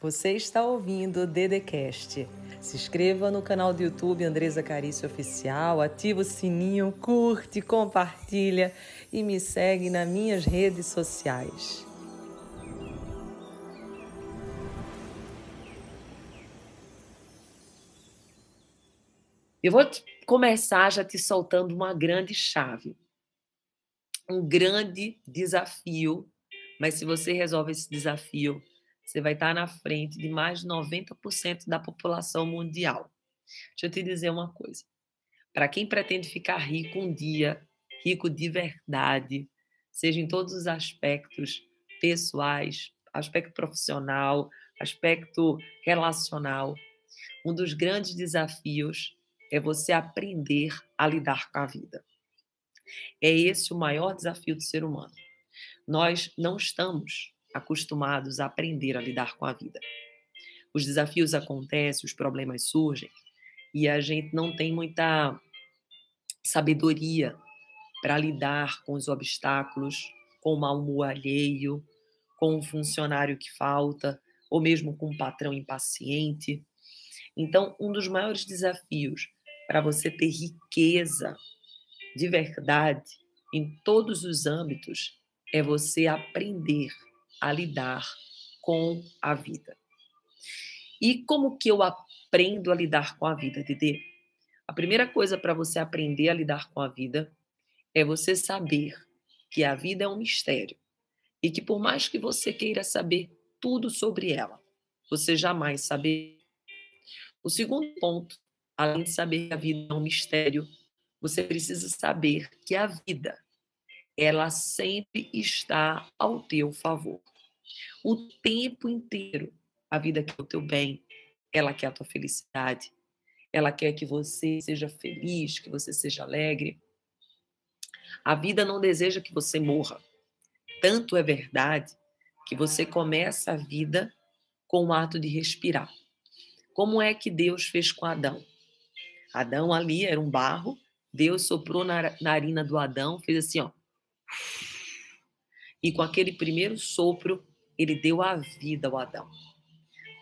Você está ouvindo o Dedecast. Se inscreva no canal do YouTube Andresa Carício Oficial, ativa o sininho, curte, compartilha e me segue nas minhas redes sociais. Eu vou começar já te soltando uma grande chave, um grande desafio, mas se você resolve esse desafio, você vai estar na frente de mais de 90% da população mundial. Deixa eu te dizer uma coisa. Para quem pretende ficar rico um dia, rico de verdade, seja em todos os aspectos pessoais, aspecto profissional, aspecto relacional, um dos grandes desafios é você aprender a lidar com a vida. É esse o maior desafio do ser humano. Nós não estamos acostumados a aprender a lidar com a vida. Os desafios acontecem, os problemas surgem e a gente não tem muita sabedoria para lidar com os obstáculos, com o mau humor alheio, com um funcionário que falta, ou mesmo com um patrão impaciente. Então, um dos maiores desafios para você ter riqueza de verdade em todos os âmbitos é você aprender a lidar com a vida. E como que eu aprendo a lidar com a vida, Dede? A primeira coisa para você aprender a lidar com a vida é você saber que a vida é um mistério e que por mais que você queira saber tudo sobre ela, você jamais saberá. O segundo ponto, além de saber que a vida é um mistério, você precisa saber que a vida ela sempre está ao teu favor. O tempo inteiro, a vida quer o teu bem, ela quer a tua felicidade, ela quer que você seja feliz, que você seja alegre. A vida não deseja que você morra. Tanto é verdade que você começa a vida com o ato de respirar. Como é que Deus fez com Adão? Adão ali era um barro, Deus soprou na narina do Adão, fez assim, ó. E com aquele primeiro sopro, ele deu a vida ao Adão.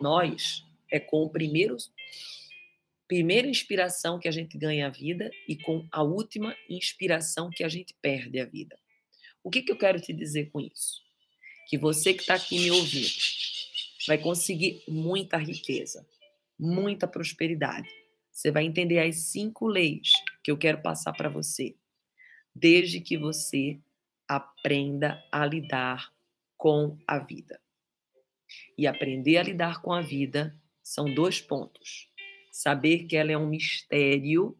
Nós, é com o primeiro primeira inspiração que a gente ganha a vida e com a última inspiração que a gente perde a vida. O que, que eu quero te dizer com isso? Que você que está aqui me ouvindo vai conseguir muita riqueza, muita prosperidade. Você vai entender as cinco leis que eu quero passar para você, desde que você aprenda a lidar com a vida. E aprender a lidar com a vida são dois pontos. Saber que ela é um mistério,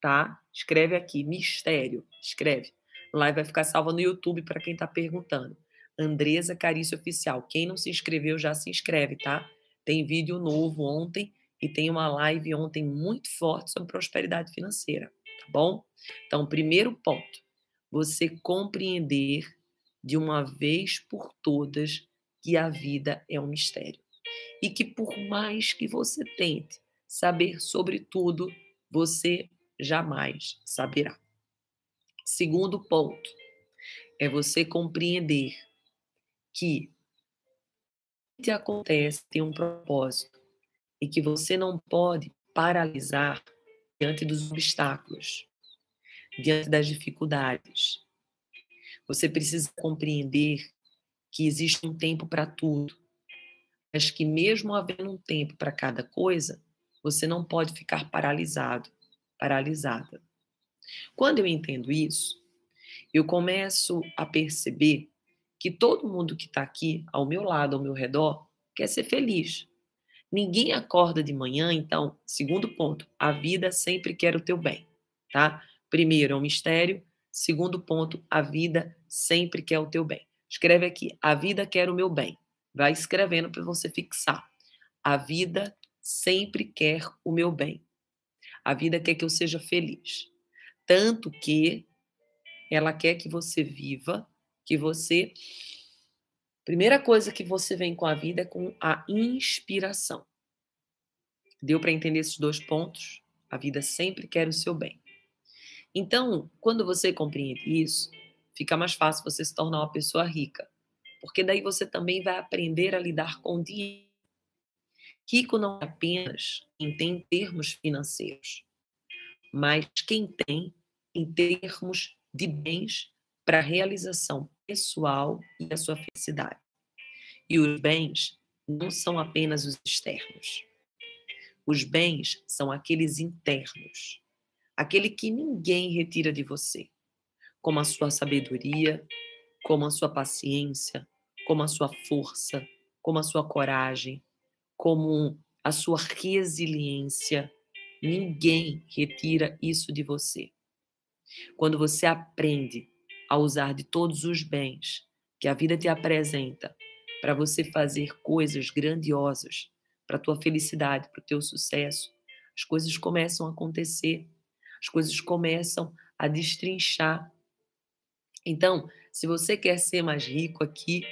tá? Escreve aqui, mistério. Escreve. Lá vai ficar salva no YouTube para quem está perguntando. Andresa Carício Oficial. Quem não se inscreveu já se inscreve, tá? Tem vídeo novo ontem e tem uma live ontem muito forte sobre prosperidade financeira, tá bom? Então, primeiro ponto, você compreender de uma vez por todas que a vida é um mistério. E que por mais que você tente saber sobre tudo, você jamais saberá. Segundo ponto é você compreender que o que acontece tem um propósito e que você não pode paralisar diante dos obstáculos, diante das dificuldades. Você precisa compreender que existe um tempo para tudo, mas que mesmo havendo um tempo para cada coisa, você não pode ficar paralisado, paralisada. Quando eu entendo isso, eu começo a perceber que todo mundo que está aqui ao meu lado, ao meu redor, quer ser feliz. Ninguém acorda de manhã, então, segundo ponto, a vida sempre quer o teu bem, tá? Primeiro é um mistério, segundo ponto, a vida sempre quer o teu bem. Escreve aqui: a vida quer o meu bem. Vai escrevendo para você fixar. A vida sempre quer o meu bem. A vida quer que eu seja feliz. Tanto que ela quer que você viva, que você. Primeira coisa que você vem com a vida é com a inspiração. Deu para entender esses dois pontos? A vida sempre quer o seu bem. Então, quando você compreende isso, fica mais fácil você se tornar uma pessoa rica. Porque daí você também vai aprender a lidar com dinheiro. Rico não é apenas quem tem termos financeiros, mas quem tem em termos de bens para a realização pessoal e a sua felicidade. E os bens não são apenas os externos. Os bens são aqueles internos, aquele que ninguém retira de você, como a sua sabedoria, como a sua paciência, como a sua força, como a sua coragem, como a sua resiliência. Ninguém retira isso de você. Quando você aprende a usar de todos os bens que a vida te apresenta para você fazer coisas grandiosas para tua felicidade, para o teu sucesso, as coisas começam a acontecer, as coisas começam a destrinchar. Então, se você quer ser mais rico aqui,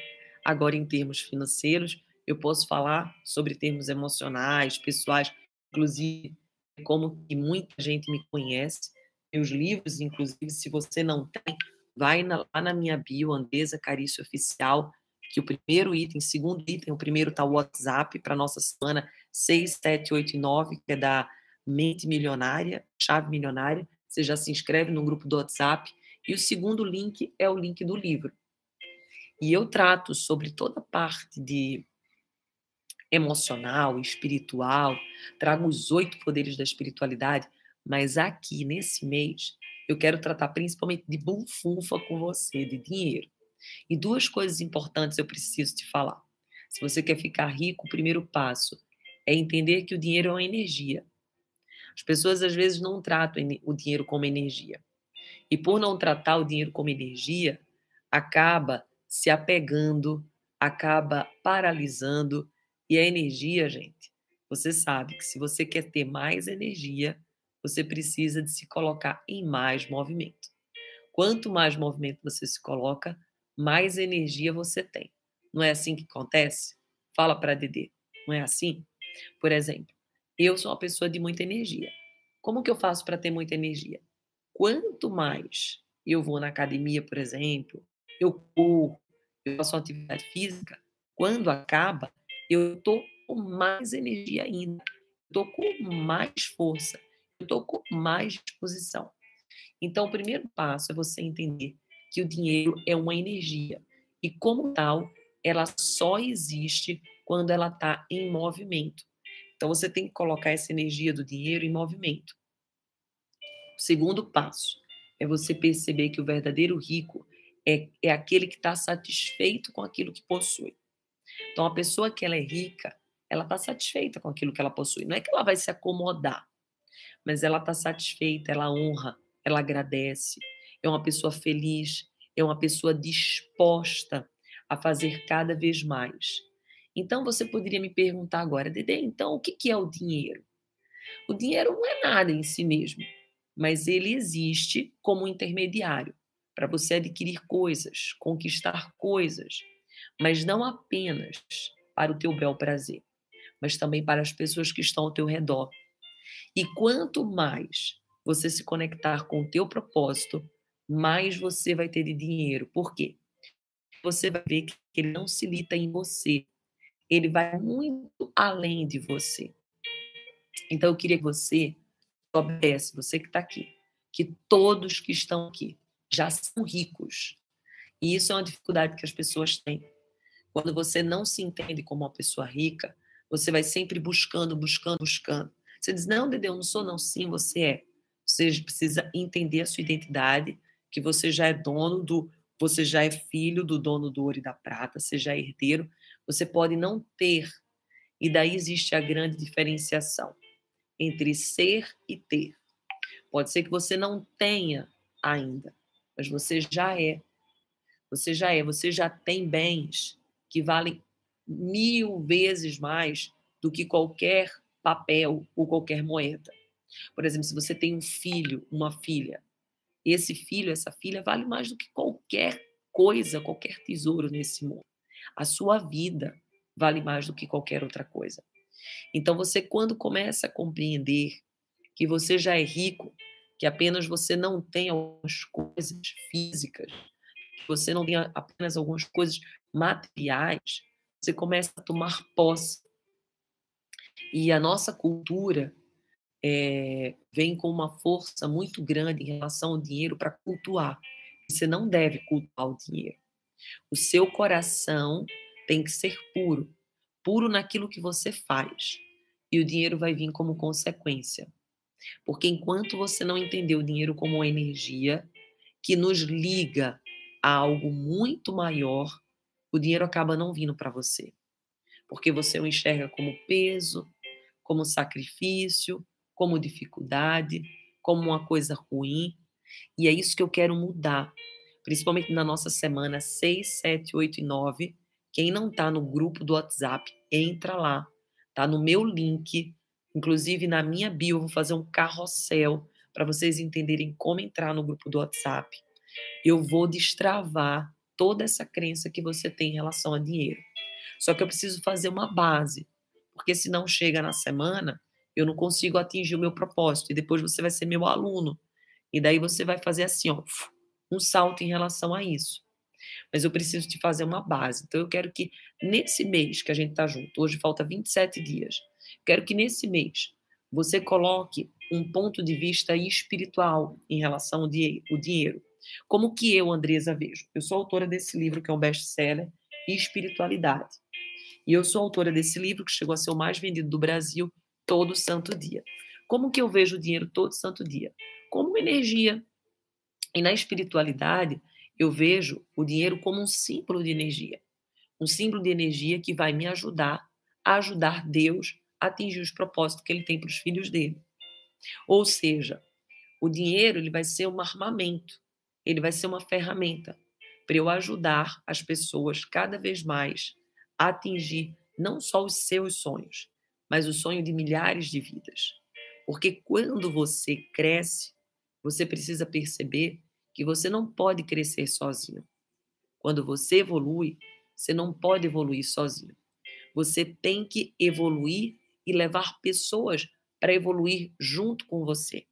agora em termos financeiros, eu posso falar sobre termos emocionais, pessoais, inclusive como que muita gente me conhece, meus livros, inclusive, se você não tem, vai na, lá na minha bio, Andesa Carício Oficial, que o primeiro item, segundo item, o primeiro está o WhatsApp para nossa semana 6789, que é da Mente Milionária, Chave Milionária. Você já se inscreve no grupo do WhatsApp. E o segundo link é o link do livro. E eu trato sobre toda a parte de emocional, espiritual, trago os oito poderes da espiritualidade, mas aqui nesse mês eu quero tratar principalmente de bufunfa com você, de dinheiro. E duas coisas importantes eu preciso te falar. Se você quer ficar rico, o primeiro passo é entender que o dinheiro é uma energia. As pessoas às vezes não tratam o dinheiro como energia. E por não tratar o dinheiro como energia, acaba se apegando, acaba paralisando. E a energia, gente, você sabe que se você quer ter mais energia, você precisa de se colocar em mais movimento. Quanto mais movimento você se coloca, mais energia você tem. Não é assim que acontece? Fala para Dedê. Não é assim? Por exemplo, eu sou uma pessoa de muita energia. Como que eu faço para ter muita energia? Quanto mais eu vou na academia, por exemplo, eu corro, eu faço atividade física, quando acaba, eu estou com mais energia ainda, estou com mais força, estou com mais disposição. Então, o primeiro passo é você entender que o dinheiro é uma energia e, como tal, ela só existe quando ela está em movimento. Então, você tem que colocar essa energia do dinheiro em movimento. O segundo passo é você perceber que o verdadeiro rico é, é aquele que está satisfeito com aquilo que possui. Então, a pessoa que ela é rica, ela está satisfeita com aquilo que ela possui. Não é que ela vai se acomodar, mas ela está satisfeita, ela honra, ela agradece, é uma pessoa feliz, é uma pessoa disposta a fazer cada vez mais. Então você poderia me perguntar agora, Dede, então o que é o dinheiro? O dinheiro não é nada em si mesmo, mas ele existe como intermediário para você adquirir coisas, conquistar coisas, mas não apenas para o teu bel prazer, mas também para as pessoas que estão ao teu redor. E quanto mais você se conectar com o teu propósito, mais você vai ter de dinheiro. Por quê? Você vai ver que ele não se limita em você. Ele vai muito além de você. Então, eu queria que você soubesse, você que está aqui, que todos que estão aqui já são ricos. E isso é uma dificuldade que as pessoas têm. Quando você não se entende como uma pessoa rica, você vai sempre buscando, buscando, buscando. Você diz, não, Dede, eu não sou, não. Sim, você é. Você precisa entender a sua identidade que você já é dono do, você já é filho do dono do ouro e da prata, você já é herdeiro, você pode não ter. E daí existe a grande diferenciação entre ser e ter. Pode ser que você não tenha ainda, mas você já é. Você já é, você já tem bens que valem mil vezes mais do que qualquer papel ou qualquer moeda. Por exemplo, se você tem um filho, uma filha, esse filho, essa filha vale mais do que qualquer coisa, qualquer tesouro nesse mundo. A sua vida vale mais do que qualquer outra coisa. Então você quando começa a compreender que você já é rico, que apenas você não tem algumas coisas físicas, que você não tem apenas algumas coisas materiais, você começa a tomar posse. E a nossa cultura é, vem com uma força muito grande em relação ao dinheiro para cultuar. Você não deve cultuar o dinheiro. O seu coração tem que ser puro, puro naquilo que você faz. E o dinheiro vai vir como consequência. Porque enquanto você não entender o dinheiro como uma energia que nos liga a algo muito maior, o dinheiro acaba não vindo para você. Porque você o enxerga como peso, como sacrifício, como dificuldade, como uma coisa ruim. E é isso que eu quero mudar, principalmente na nossa semana 6, 7, 8 e 9. Quem não está no grupo do WhatsApp, entra lá. Tá no meu link, inclusive na minha bio, eu vou fazer um carrossel para vocês entenderem como entrar no grupo do WhatsApp. Eu vou destravar toda essa crença que você tem em relação a dinheiro. Só que eu preciso fazer uma base, porque se não chega na semana, eu não consigo atingir o meu propósito e depois você vai ser meu aluno. E daí você vai fazer assim, ó, um salto em relação a isso. Mas eu preciso te fazer uma base. Então eu quero que nesse mês que a gente está junto, hoje falta 27 dias, quero que nesse mês você coloque um ponto de vista espiritual em relação ao dinheiro. Como que eu, Andresa, vejo? Eu sou autora desse livro, que é um best-seller, Espiritualidade. E eu sou autora desse livro, que chegou a ser o mais vendido do Brasil, todo santo dia. Como que eu vejo o dinheiro todo santo dia? Como energia. E na espiritualidade, eu vejo o dinheiro como um símbolo de energia. Um símbolo de energia que vai me ajudar a ajudar Deus a atingir os propósitos que ele tem para os filhos dele. Ou seja, o dinheiro ele vai ser um armamento, ele vai ser uma ferramenta para eu ajudar as pessoas cada vez mais a atingir não só os seus sonhos, mas o sonho de milhares de vidas. Porque quando você cresce, você precisa perceber que você não pode crescer sozinho. Quando você evolui, você não pode evoluir sozinho. Você tem que evoluir e levar pessoas para evoluir junto com você.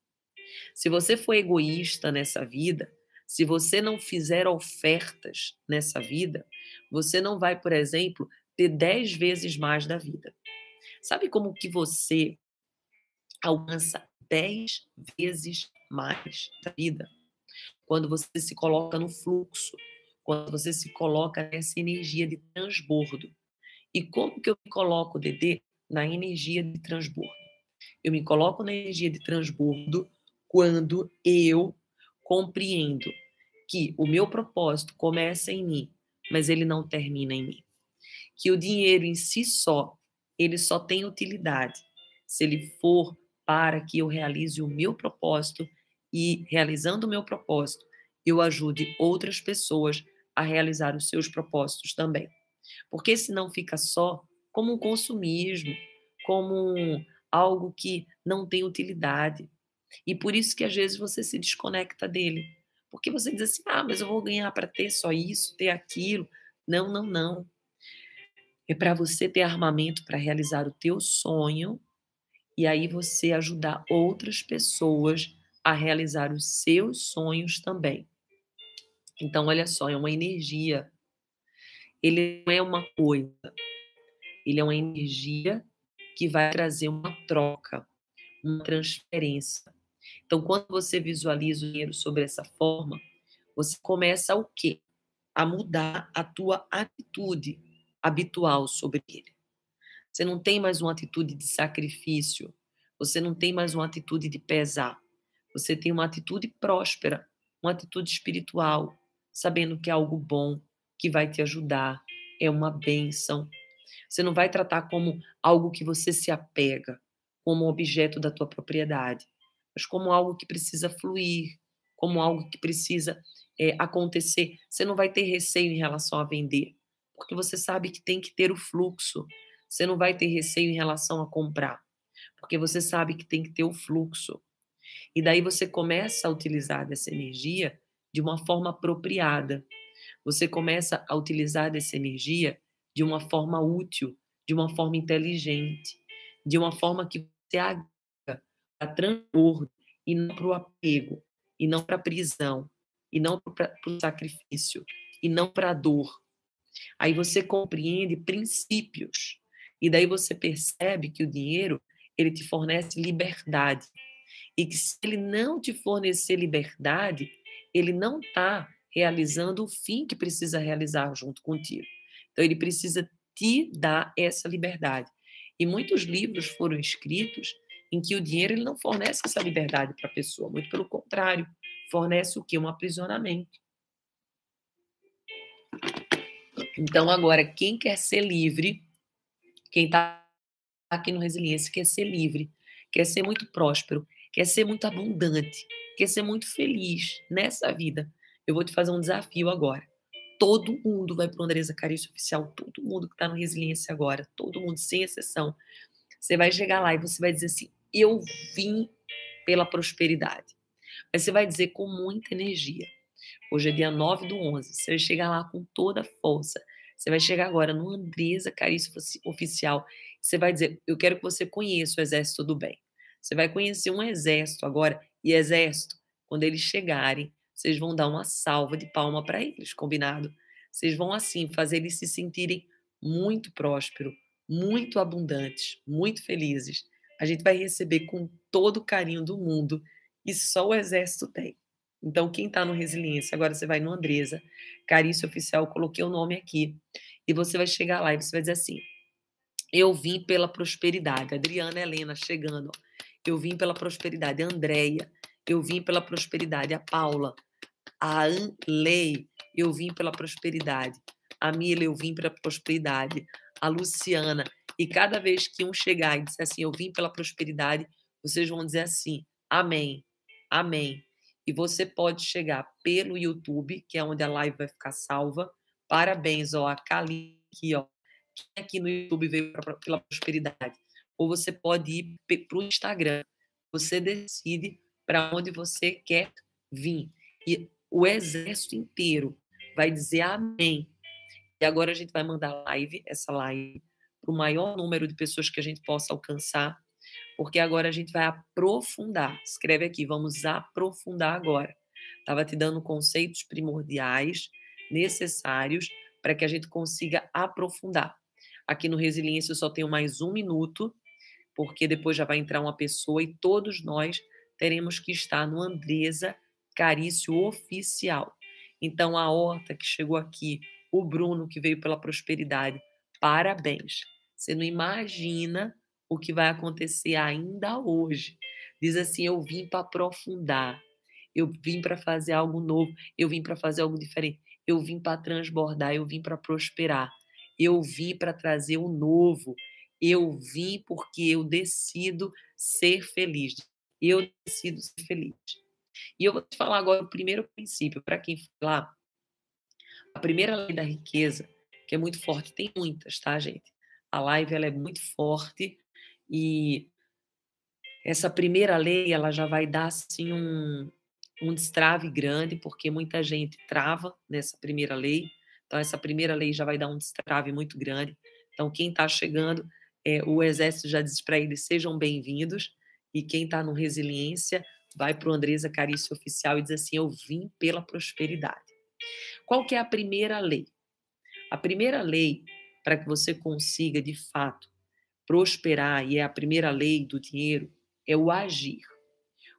Se você for egoísta nessa vida, se você não fizer ofertas nessa vida, você não vai, por exemplo, ter dez vezes mais da vida. Sabe como que você alcança dez vezes mais da vida? Quando você se coloca no fluxo, quando você se coloca nessa energia de transbordo. E como que eu me coloco, Dedê, na energia de transbordo? Eu me coloco na energia de transbordo quando eu compreendo que o meu propósito começa em mim, mas ele não termina em mim. Que o dinheiro em si só ele só tem utilidade se ele for para que eu realize o meu propósito e, realizando o meu propósito, eu ajude outras pessoas a realizar os seus propósitos também. Porque senão fica só como um consumismo, como algo que não tem utilidade. E por isso que às vezes você se desconecta dele. Porque você diz assim: ah, mas eu vou ganhar para ter só isso, ter aquilo. Não, não, não é para você ter armamento para realizar o teu sonho e aí você ajudar outras pessoas a realizar os seus sonhos também. Então, olha só, é uma energia. Ele não é uma coisa. Ele é uma energia que vai trazer uma troca, uma transferência. Então, quando você visualiza o dinheiro sobre essa forma, você começa o quê? A mudar a tua atitude habitual sobre ele. Você não tem mais uma atitude de sacrifício, você não tem mais uma atitude de pesar. Você tem uma atitude próspera, uma atitude espiritual, sabendo que é algo bom, que vai te ajudar, é uma bênção. Você não vai tratar como algo que você se apega, como objeto da tua propriedade, mas como algo que precisa fluir, como algo que precisa é, acontecer. Você não vai ter receio em relação a vender porque você sabe que tem que ter o fluxo. Você não vai ter receio em relação a comprar, porque você sabe que tem que ter o fluxo. E daí você começa a utilizar dessa energia de uma forma apropriada. Você começa a utilizar dessa energia de uma forma útil, de uma forma inteligente, de uma forma que você agrega para transbordo e não para o apego, e não para a prisão, e não para o sacrifício, e não para a dor, Aí você compreende princípios. E daí você percebe que o dinheiro, ele te fornece liberdade. E que se ele não te fornecer liberdade, ele não está realizando o fim que precisa realizar junto contigo. Então, ele precisa te dar essa liberdade. E muitos livros foram escritos em que o dinheiro ele não fornece essa liberdade para a pessoa, muito pelo contrário, fornece o que? Um aprisionamento. Então, agora, quem quer ser livre, quem está aqui no Resiliência, quer ser livre, quer ser muito próspero, quer ser muito abundante, quer ser muito feliz nessa vida. Eu vou te fazer um desafio agora. Todo mundo vai para o Andresa Carício Oficial, todo mundo que está no Resiliência agora, todo mundo, sem exceção. Você vai chegar lá e você vai dizer assim: Eu vim pela prosperidade. Mas você vai dizer com muita energia. Hoje é dia 9 do 11. Você vai chegar lá com toda a força. Você vai chegar agora no Andresa Carício Oficial. Você vai dizer: Eu quero que você conheça o Exército do Bem. Você vai conhecer um exército agora. E exército, quando eles chegarem, vocês vão dar uma salva de palma para eles, combinado? Vocês vão assim fazer eles se sentirem muito prósperos, muito abundantes, muito felizes. A gente vai receber com todo o carinho do mundo e só o exército tem. Então, quem está no Resiliência, agora você vai no Andresa, Carício Oficial, coloquei o nome aqui, e você vai chegar lá e você vai dizer assim: Eu vim pela prosperidade. Adriana Helena chegando, eu vim pela prosperidade. Andréia, eu vim pela prosperidade. A Paula, a Anley, eu vim pela prosperidade. A Mila, eu vim pela prosperidade. A Luciana. E cada vez que um chegar e disser assim, eu vim pela prosperidade, vocês vão dizer assim, amém, amém. E você pode chegar pelo YouTube, que é onde a live vai ficar salva. Parabéns, ó, a Kali aqui, ó. Quem aqui no YouTube veio pra, pela prosperidade? Ou você pode ir para o Instagram. Você decide para onde você quer vir. E o exército inteiro vai dizer amém. E agora a gente vai mandar live, essa live, para o maior número de pessoas que a gente possa alcançar, porque agora a gente vai aprofundar. Escreve aqui, vamos aprofundar agora. Estava te dando conceitos primordiais necessários para que a gente consiga aprofundar. Aqui no Resiliência eu só tenho mais um minuto, porque depois já vai entrar uma pessoa e todos nós teremos que estar no Andresa Carício Oficial. Então, a Horta que chegou aqui, o Bruno que veio pela prosperidade, parabéns. Você não imagina o que vai acontecer ainda hoje. Diz assim: eu vim para aprofundar, eu vim para fazer algo novo, eu vim para fazer algo diferente, eu vim para transbordar, eu vim para prosperar, eu vim para trazer o novo, eu vim porque eu decido ser feliz, eu decido ser feliz. E eu vou te falar agora o primeiro princípio, para quem lá. A primeira lei da riqueza, que é muito forte, tem muitas, tá, gente? A live ela é muito forte e essa primeira lei ela já vai dar assim um, um destrave grande, porque muita gente trava nessa primeira lei. Então, essa primeira lei já vai dar um destrave muito grande. Então, quem está chegando, é, o exército já diz para eles: sejam bem-vindos. E quem está no Resiliência, vai para o Andresa Carício Oficial e diz assim: Eu vim pela prosperidade. Qual que é a primeira lei? A primeira lei para que você consiga, de fato, prosperar, e é a primeira lei do dinheiro, é o agir.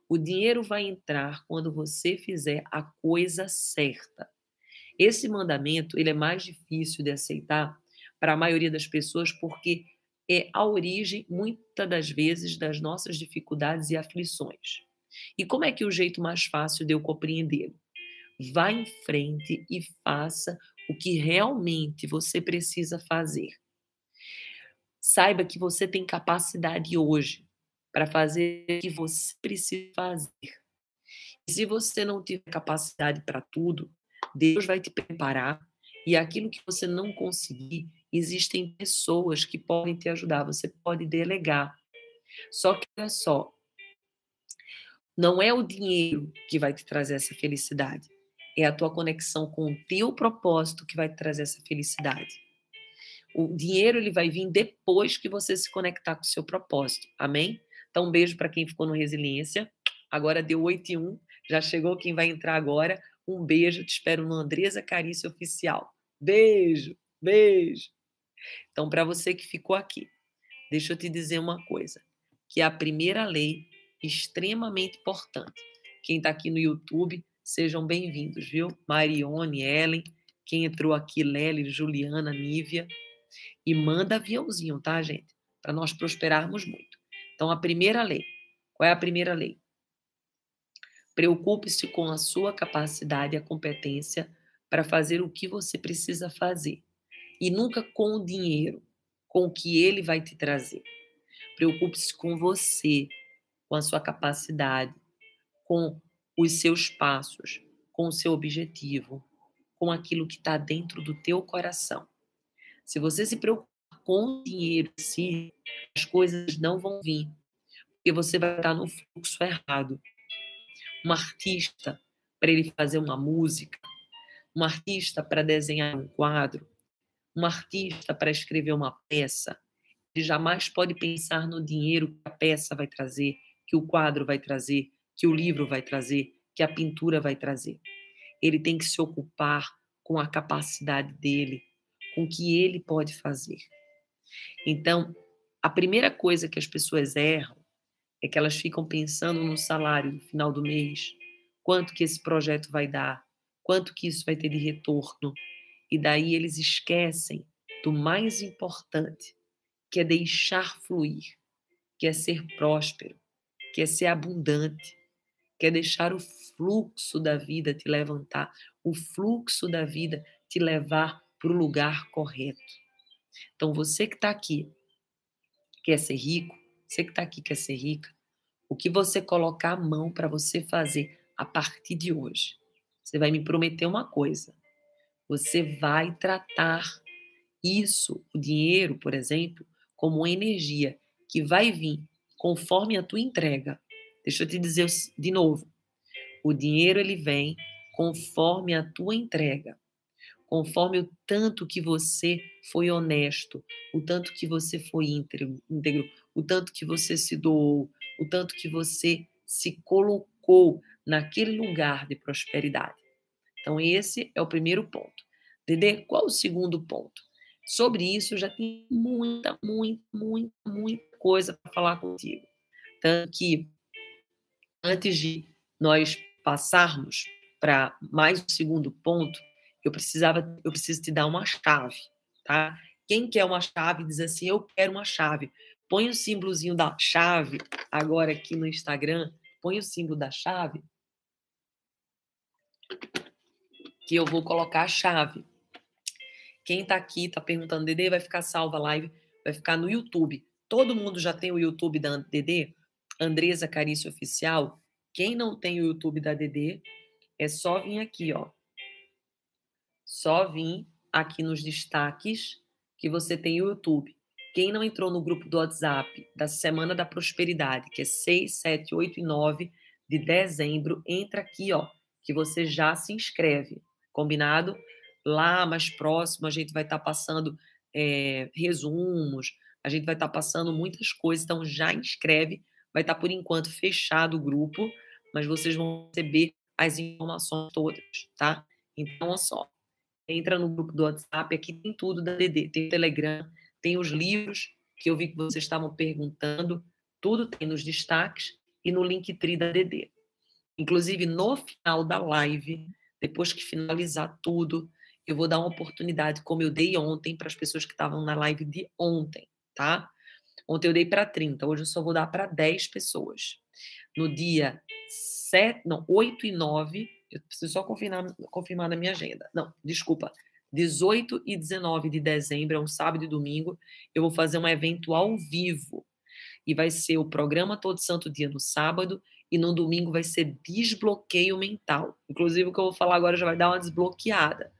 O dinheiro vai entrar quando você fizer a coisa certa. Esse mandamento ele é mais difícil de aceitar para a maioria das pessoas porque é a origem, muitas das vezes, das nossas dificuldades e aflições. E como é que é o jeito mais fácil de eu compreendê-lo? Vá em frente e faça o que realmente você precisa fazer. Saiba que você tem capacidade hoje para fazer o que você precisa fazer. E se você não tiver capacidade para tudo, Deus vai te preparar e aquilo que você não conseguir, existem pessoas que podem te ajudar, você pode delegar. Só que olha só, não é o dinheiro que vai te trazer essa felicidade. É a tua conexão com o teu propósito que vai te trazer essa felicidade. O dinheiro ele vai vir depois que você se conectar com o seu propósito. Amém? Então, um beijo para quem ficou no Resiliência. Agora deu 8 e 1. Já chegou quem vai entrar agora. Um beijo. Te espero no Andresa Carícia Oficial. Beijo, beijo. Então, para você que ficou aqui, deixa eu te dizer uma coisa, que é a primeira lei extremamente importante. Quem está aqui no YouTube, sejam bem-vindos, viu? Marione, Ellen, quem entrou aqui, Lely, Juliana, Nívia. E manda aviãozinho, tá, gente? Para nós prosperarmos muito. Então, a primeira lei. Qual é a primeira lei? Preocupe-se com a sua capacidade e a competência para fazer o que você precisa fazer. E nunca com o dinheiro, com o que ele vai te trazer. Preocupe-se com você, com a sua capacidade, com os seus passos, com o seu objetivo, com aquilo que está dentro do teu coração. Se você se preocupar com o dinheiro em si, as coisas não vão vir, porque você vai estar no fluxo errado. Um artista, para ele fazer uma música, um artista para desenhar um quadro, um artista para escrever uma peça, ele jamais pode pensar no dinheiro que a peça vai trazer, que o quadro vai trazer, que o livro vai trazer, que a pintura vai trazer. Ele tem que se ocupar com a capacidade dele, com o que ele pode fazer. Então, a primeira coisa que as pessoas erram é que elas ficam pensando no salário no final do mês, quanto que esse projeto vai dar, quanto que isso vai ter de retorno, e daí eles esquecem do mais importante, que é deixar fluir, que é ser próspero, que é ser abundante, que é deixar o fluxo da vida te levantar, o fluxo da vida te levar para o lugar correto. Então, você que está aqui, quer ser rico, você que está aqui quer ser rica, o que você colocar a mão para você fazer a partir de hoje? Você vai me prometer uma coisa. Você vai tratar isso, o dinheiro, por exemplo, como uma energia que vai vir conforme a tua entrega. Deixa eu te dizer de novo. O dinheiro ele vem conforme a tua entrega conforme o tanto que você foi honesto, o tanto que você foi íntegro, o tanto que você se doou, o tanto que você se colocou naquele lugar de prosperidade. Então, esse é o primeiro ponto. Dede, qual o segundo ponto? Sobre isso, já tem muita, muita, muita, muita coisa para falar contigo. Tanto que, antes de nós passarmos para mais o segundo ponto, eu precisava, eu preciso te dar uma chave, tá? Quem quer uma chave diz assim, eu quero uma chave. Põe o símbolozinho da chave agora aqui no Instagram, põe o símbolo da chave, que eu vou colocar a chave. Quem está aqui está perguntando, Dedê, vai ficar salva a live, vai ficar no YouTube. Todo mundo já tem o YouTube da Dedê? Andresa Carício Oficial. Quem não tem o YouTube da Dedê, é só vir aqui, ó. Só vir aqui nos destaques que você tem o YouTube. Quem não entrou no grupo do WhatsApp da Semana da Prosperidade, que é 6, 7, 8 e 9 de dezembro, entra aqui, ó, que você já se inscreve. Combinado? Lá mais próximo, a gente vai estar tá passando é, resumos, a gente vai estar tá passando muitas coisas, então já inscreve. Vai estar, tá, por enquanto, fechado o grupo, mas vocês vão receber as informações todas, tá? Então, olha só entra no grupo do WhatsApp, aqui tem tudo da DD, tem o Telegram, tem os livros que eu vi que vocês estavam perguntando, tudo tem nos destaques e no Linktree da DD. Inclusive, no final da live, depois que finalizar tudo, eu vou dar uma oportunidade, como eu dei ontem, para as pessoas que estavam na live de ontem, tá? Ontem eu dei para 30, hoje eu só vou dar para 10 pessoas. No dia 7, não, 8 e 9, eu preciso só confirmar, confirmar na minha agenda. Não, desculpa. 18 e 19 de dezembro, é um sábado e domingo, eu vou fazer um evento ao vivo. E vai ser o programa Todo Santo Dia no sábado, e no domingo vai ser desbloqueio mental. Inclusive, o que eu vou falar agora já vai dar uma desbloqueada.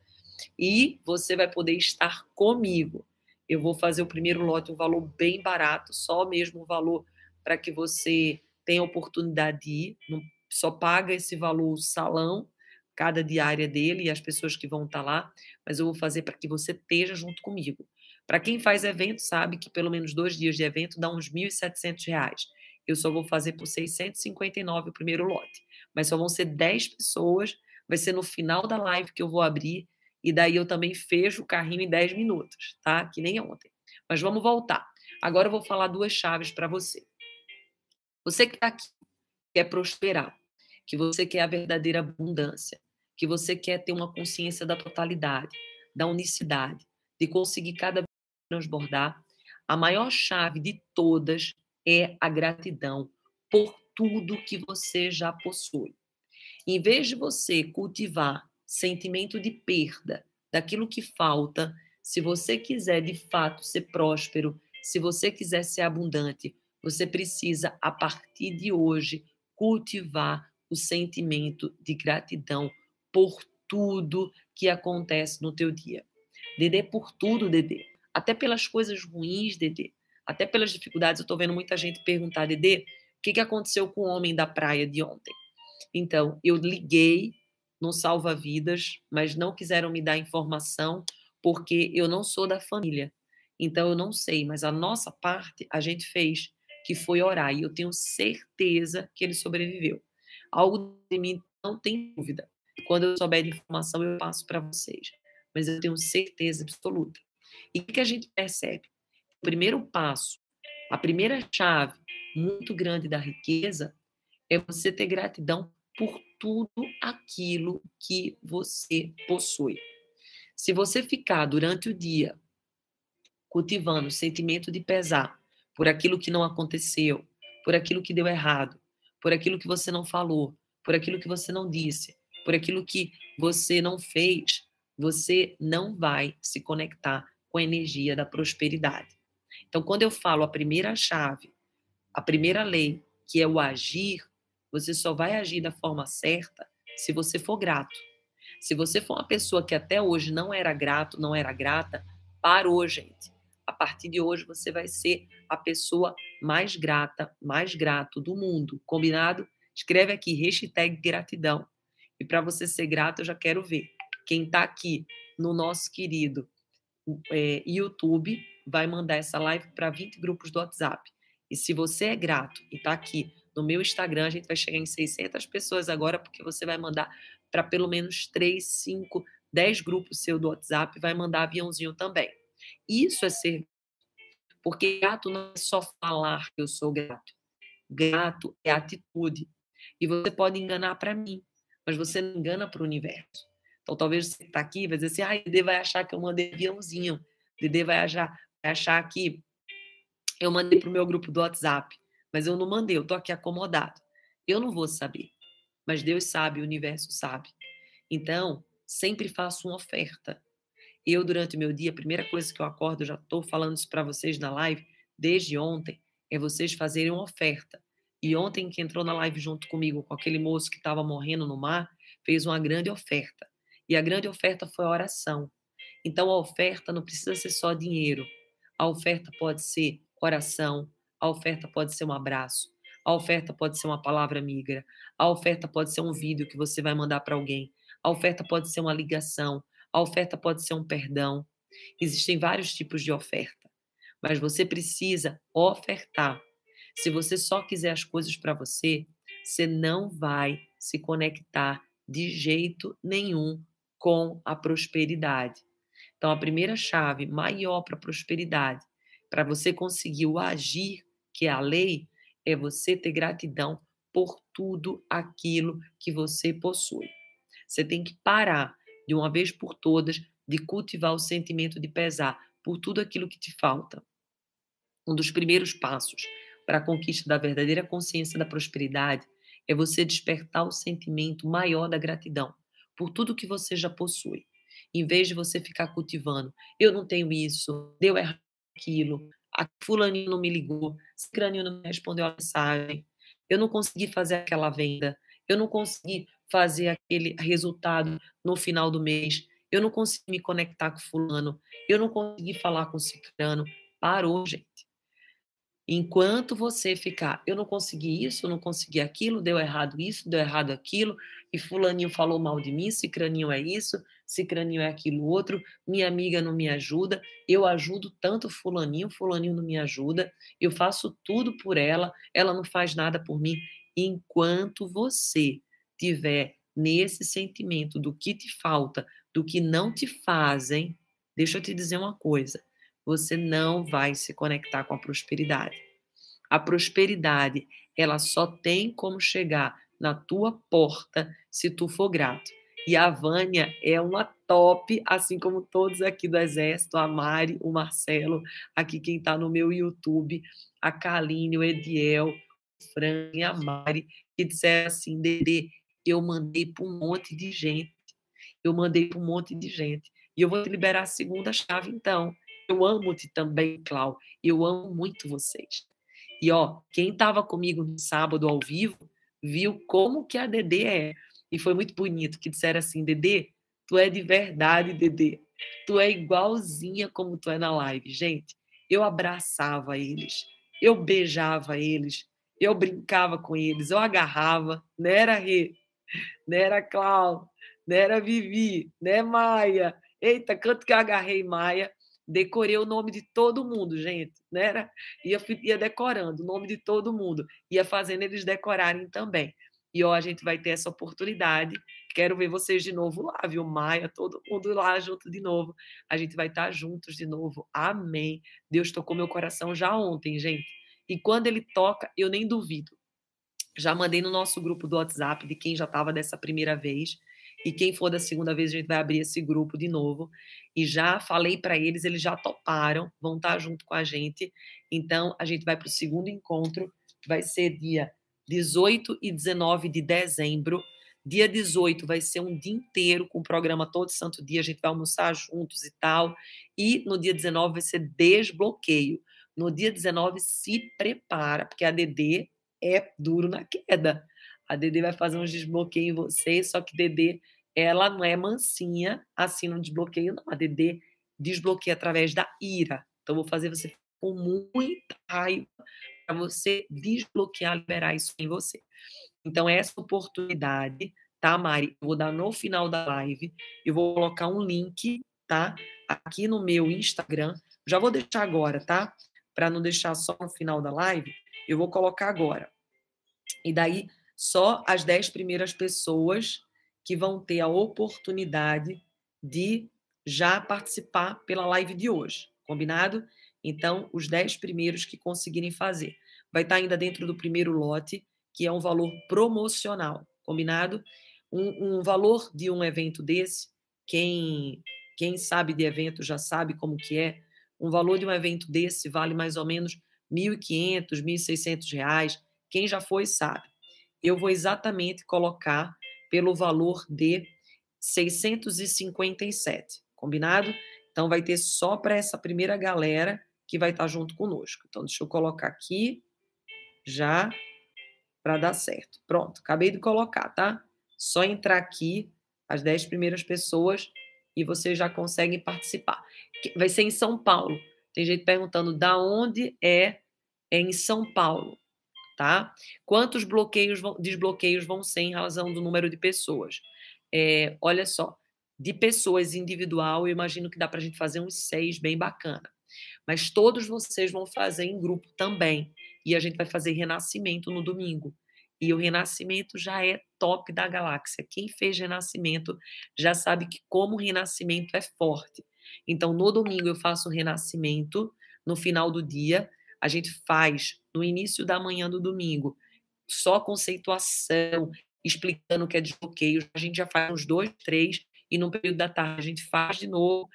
E você vai poder estar comigo. Eu vou fazer o primeiro lote, um valor bem barato, só mesmo o valor para que você tenha oportunidade de ir. Não só paga esse valor salão, cada diária dele e as pessoas que vão estar tá lá, mas eu vou fazer para que você esteja junto comigo. Para quem faz evento, sabe que pelo menos dois dias de evento dá uns R$ 1.700. Eu só vou fazer por 659 o primeiro lote, mas só vão ser 10 pessoas, vai ser no final da live que eu vou abrir, e daí eu também fecho o carrinho em 10 minutos, tá? Que nem ontem. Mas vamos voltar. Agora eu vou falar duas chaves para você. Você que está aqui, quer prosperar, que você quer a verdadeira abundância, que você quer ter uma consciência da totalidade, da unicidade, de conseguir cada vez transbordar, a maior chave de todas é a gratidão por tudo que você já possui. Em vez de você cultivar sentimento de perda daquilo que falta, se você quiser de fato ser próspero, se você quiser ser abundante, você precisa, a partir de hoje, cultivar o sentimento de gratidão por tudo que acontece no teu dia. Dedê por tudo, Dedê. Até pelas coisas ruins, Dedê. Até pelas dificuldades. Eu estou vendo muita gente perguntar, Dedê, o que, que aconteceu com o homem da praia de ontem? Então, eu liguei no Salva-Vidas, mas não quiseram me dar informação porque eu não sou da família. Então, eu não sei, mas a nossa parte a gente fez, que foi orar. E eu tenho certeza que ele sobreviveu. Algo de mim não tem dúvida. Quando eu souber de informação, eu passo para vocês. Mas eu tenho certeza absoluta. E o que a gente percebe? Primeiro passo, a primeira chave muito grande da riqueza é você ter gratidão por tudo aquilo que você possui. Se você ficar durante o dia cultivando o sentimento de pesar por aquilo que não aconteceu, por aquilo que deu errado, por aquilo que você não falou, por aquilo que você não disse, por aquilo que você não fez, você não vai se conectar com a energia da prosperidade. Então, quando eu falo a primeira chave, a primeira lei, que é o agir, você só vai agir da forma certa se você for grato. Se você for uma pessoa que até hoje não era grato, não era grata, parou, gente. A partir de hoje você vai ser a pessoa mais grata, mais grato do mundo. Combinado? Escreve aqui, hashtag gratidão. E para você ser grato, eu já quero ver. Quem está aqui no nosso querido é, YouTube vai mandar essa live para 20 grupos do WhatsApp. E se você é grato e está aqui no meu Instagram, a gente vai chegar em 600 pessoas agora, porque você vai mandar para pelo menos 3, 5, 10 grupos seu do WhatsApp, vai mandar aviãozinho também. Isso é ser porque grato não é só falar que eu sou grato. Grato é atitude. E você pode enganar para mim, mas você não engana para o universo. Então, talvez você está aqui e vai dizer assim, ah, Dede vai achar que eu mandei aviãozinho. Dede vai achar, achar que eu mandei para o meu grupo do WhatsApp. Mas eu não mandei, eu estou aqui acomodado. Eu não vou saber. Mas Deus sabe, o universo sabe. Então, sempre faço uma oferta. Eu, durante o meu dia, a primeira coisa que eu acordo, eu já estou falando isso para vocês na live, desde ontem, é vocês fazerem uma oferta. E ontem, que entrou na live junto comigo, com aquele moço que estava morrendo no mar, fez uma grande oferta. E a grande oferta foi a oração. Então, a oferta não precisa ser só dinheiro. A oferta pode ser oração, a oferta pode ser um abraço, a oferta pode ser uma palavra amiga, a oferta pode ser um vídeo que você vai mandar para alguém, a oferta pode ser uma ligação, a oferta pode ser um perdão. Existem vários tipos de oferta, mas você precisa ofertar. Se você só quiser as coisas para você, você não vai se conectar de jeito nenhum com a prosperidade. Então, a primeira chave maior para a prosperidade, para você conseguir o agir, que é a lei, é você ter gratidão por tudo aquilo que você possui. Você tem que parar de uma vez por todas, de cultivar o sentimento de pesar por tudo aquilo que te falta. Um dos primeiros passos para a conquista da verdadeira consciência da prosperidade é você despertar o sentimento maior da gratidão por tudo que você já possui. Em vez de você ficar cultivando, eu não tenho isso, deu errado aquilo, a fulaninho não me ligou, cicraninho não me respondeu a mensagem, eu não consegui fazer aquela venda, eu não consegui fazer aquele resultado no final do mês. Eu não consegui me conectar com fulano. Eu não consegui falar com ciclano. Parou, gente. Enquanto você ficar, eu não consegui isso, eu não consegui aquilo, deu errado isso, deu errado aquilo, e fulaninho falou mal de mim, cicraninho é isso, cicraninho é aquilo outro, minha amiga não me ajuda, eu ajudo tanto fulaninho, fulaninho não me ajuda, eu faço tudo por ela, ela não faz nada por mim. Enquanto você tiver nesse sentimento do que te falta, do que não te fazem, deixa eu te dizer uma coisa: você não vai se conectar com a prosperidade. A prosperidade, ela só tem como chegar na tua porta se tu for grato. E a Vânia é uma top, assim como todos aqui do Exército, a Mari, o Marcelo, aqui quem está no meu YouTube, a Kaline, o Ediel, o Fran e a Mari, que disseram assim, Dedê, eu mandei para um monte de gente. Eu mandei para um monte de gente. E eu vou te liberar a segunda chave, então. Eu amo-te também, Clau. Eu amo muito vocês. E ó, quem estava comigo no sábado ao vivo viu como que a Dedê é. E foi muito bonito que disseram assim, Dedê, tu é de verdade, Dedê. Tu é igualzinha como tu é na live. Gente, eu abraçava eles, eu beijava eles, eu brincava com eles, eu agarrava, né, era Rê, né, era Clau, né, era Vivi, né, Maia. Eita, canto que eu agarrei Maia decorei o nome de todo mundo, gente, né? Ia, ia decorando o nome de todo mundo, ia fazendo eles decorarem também. E ó, a gente vai ter essa oportunidade. Quero ver vocês de novo lá, viu? Maia, todo mundo lá junto de novo. A gente vai estar juntos de novo. Amém. Deus tocou meu coração já ontem, gente. E quando ele toca, eu nem duvido. Já mandei no nosso grupo do WhatsApp de quem já estava dessa primeira vez. E quem for da segunda vez, a gente vai abrir esse grupo de novo. E já falei para eles, eles já toparam, vão estar tá junto com a gente. Então, a gente vai para o segundo encontro, vai ser dia 18 e 19 de dezembro. Dia 18 vai ser um dia inteiro com o programa todo santo dia, a gente vai almoçar juntos e tal. E no dia 19 vai ser desbloqueio. No dia 19 se prepara, porque a DD é duro na queda. A DD vai fazer um desbloqueio em você, só que DD ela não é mansinha assim no desbloqueio, não. A DD desbloqueia através da ira. Então, vou fazer você com muita raiva para você desbloquear, liberar isso em você. Então, essa oportunidade, tá, Mari? Eu vou dar no final da live. Eu vou colocar um link, tá? Aqui no meu Instagram. Já vou deixar agora, tá? Para não deixar só no final da live, eu vou colocar agora. E daí, só as 10 primeiras pessoas que vão ter a oportunidade de já participar pela live de hoje, combinado? Então, os 10 primeiros que conseguirem fazer. Vai estar ainda dentro do primeiro lote, que é um valor promocional, combinado? Um, um valor de um evento desse, quem, quem sabe de evento já sabe como que é, um valor de um evento desse vale mais ou menos R$ 1.500, R$ 1.600. Quem já foi sabe. Eu vou exatamente colocar pelo valor de 657, combinado? Então vai ter só para essa primeira galera que vai estar junto conosco. Então deixa eu colocar aqui já para dar certo. Pronto, acabei de colocar, tá? Só entrar aqui as 10 primeiras pessoas e vocês já conseguem participar. Vai ser em São Paulo. Tem gente perguntando da onde é, é em São Paulo tá? Quantos bloqueios vão, desbloqueios vão ser em razão do número de pessoas? É, olha só, de pessoas individual, eu imagino que dá para a gente fazer uns seis bem bacana. Mas todos vocês vão fazer em grupo também. E a gente vai fazer renascimento no domingo. E o renascimento já é top da galáxia. Quem fez renascimento já sabe que como o renascimento é forte. Então, no domingo eu faço o renascimento, no final do dia, a gente faz no início da manhã do domingo, só conceituação, explicando o que é desbloqueio, a gente já faz uns dois, três, e no período da tarde a gente faz de novo,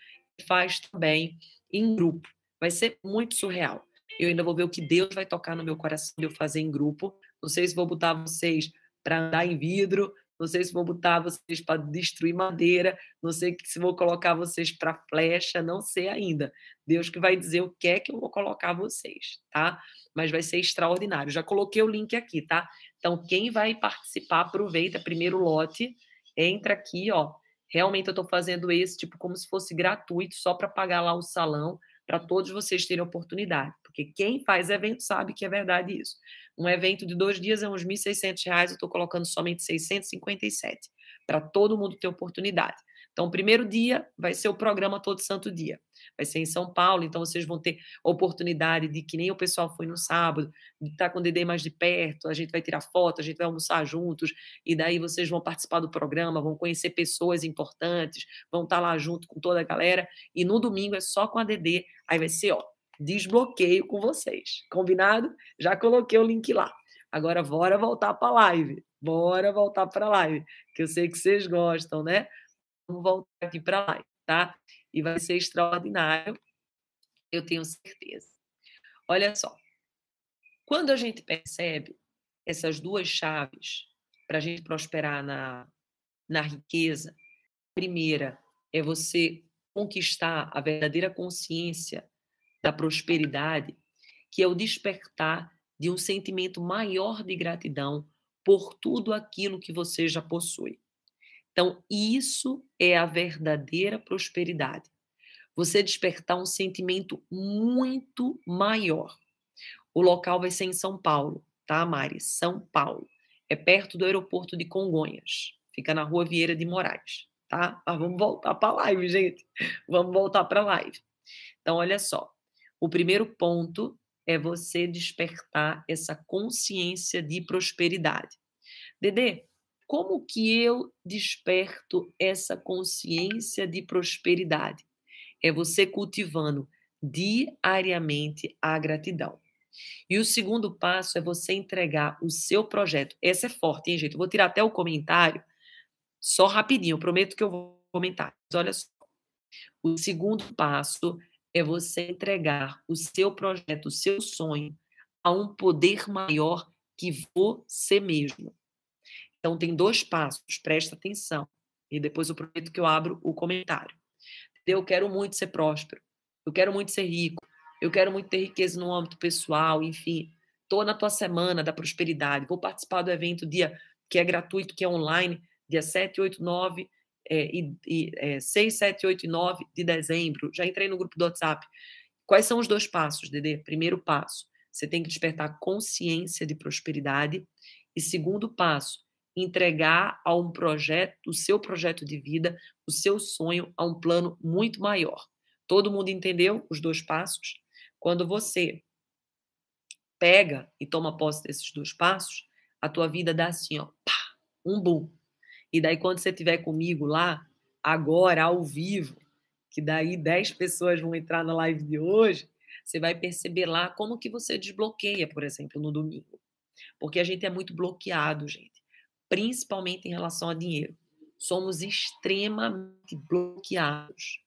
faz também em grupo. Vai ser muito surreal. Eu ainda vou ver o que Deus vai tocar no meu coração de eu fazer em grupo. Não sei se vou botar vocês para andar em vidro, não sei se vou botar vocês para destruir madeira, não sei se vou colocar vocês para flecha, não sei ainda. Deus que vai dizer o que é que eu vou colocar vocês, tá? Mas vai ser extraordinário. Já coloquei o link aqui, tá? Então, quem vai participar, aproveita primeiro lote, entra aqui, ó. Realmente eu estou fazendo esse tipo como se fosse gratuito, só para pagar lá o salão, para todos vocês terem oportunidade. Porque quem faz evento sabe que é verdade isso. Um evento de dois dias é uns R$ 1.600, eu estou colocando somente 657 para todo mundo ter oportunidade. Então, o primeiro dia vai ser o programa todo santo dia. Vai ser em São Paulo, então vocês vão ter oportunidade de, que nem o pessoal foi no sábado, de estar com o Dedê mais de perto, a gente vai tirar foto, a gente vai almoçar juntos, e daí vocês vão participar do programa, vão conhecer pessoas importantes, vão estar lá junto com toda a galera, e no domingo é só com a Dedê, aí vai ser, ó, desbloqueio com vocês. Combinado? Já coloquei o link lá. Agora, bora voltar para a live. Bora voltar para a live, que eu sei que vocês gostam, né? Vamos voltar aqui para live, tá? E vai ser extraordinário, eu tenho certeza. Olha só, quando a gente percebe essas duas chaves para a gente prosperar na, na riqueza, primeira é você conquistar a verdadeira consciência da prosperidade, que é o despertar de um sentimento maior de gratidão por tudo aquilo que você já possui. Então, isso é a verdadeira prosperidade. Você despertar um sentimento muito maior. O local vai ser em São Paulo, tá, Mari? São Paulo. É perto do aeroporto de Congonhas. Fica na rua Vieira de Moraes, tá? Mas vamos voltar para a live, gente. Vamos voltar para a live. Então, olha só. O primeiro ponto é você despertar essa consciência de prosperidade. Dedê, como que eu desperto essa consciência de prosperidade? É você cultivando diariamente a gratidão. E o segundo passo é você entregar o seu projeto. Essa é forte, hein, gente? Eu vou tirar até o comentário, só rapidinho, prometo que eu vou comentar. Mas olha só. O segundo passo é você entregar o seu projeto, o seu sonho, a um poder maior que você mesmo. Então, tem dois passos, presta atenção. E depois eu prometo que eu abro o comentário. Eu quero muito ser próspero, eu quero muito ser rico, eu quero muito ter riqueza no âmbito pessoal, enfim. Estou na tua semana da prosperidade, vou participar do evento dia que é gratuito, que é online, dia 7, 8, 9 é, e, e é, 6, 7, 8 e 9 de dezembro. Já entrei no grupo do WhatsApp. Quais são os dois passos, Dede? Primeiro passo, você tem que despertar consciência de prosperidade. E segundo passo, entregar a um projeto, o seu projeto de vida, o seu sonho a um plano muito maior. Todo mundo entendeu os dois passos? Quando você pega e toma posse desses dois passos, a tua vida dá assim, ó, pá, um boom. E daí quando você estiver comigo lá, agora ao vivo, que daí 10 pessoas vão entrar na live de hoje, você vai perceber lá como que você desbloqueia, por exemplo, no domingo. Porque a gente é muito bloqueado, gente principalmente em relação a dinheiro. Somos extremamente bloqueados.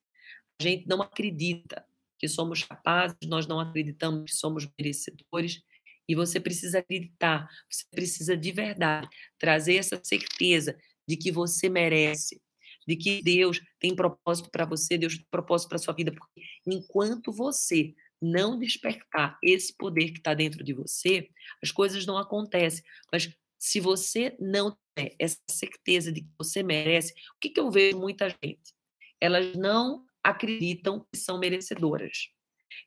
A gente não acredita que somos capazes, nós não acreditamos que somos merecedores. E você precisa acreditar, você precisa de verdade trazer essa certeza de que você merece, de que Deus tem propósito para você, Deus tem propósito para sua vida, porque enquanto você não despertar esse poder que está dentro de você, as coisas não acontecem. Mas se você não tem essa certeza de que você merece, o que, que eu vejo muita gente? Elas não acreditam que são merecedoras.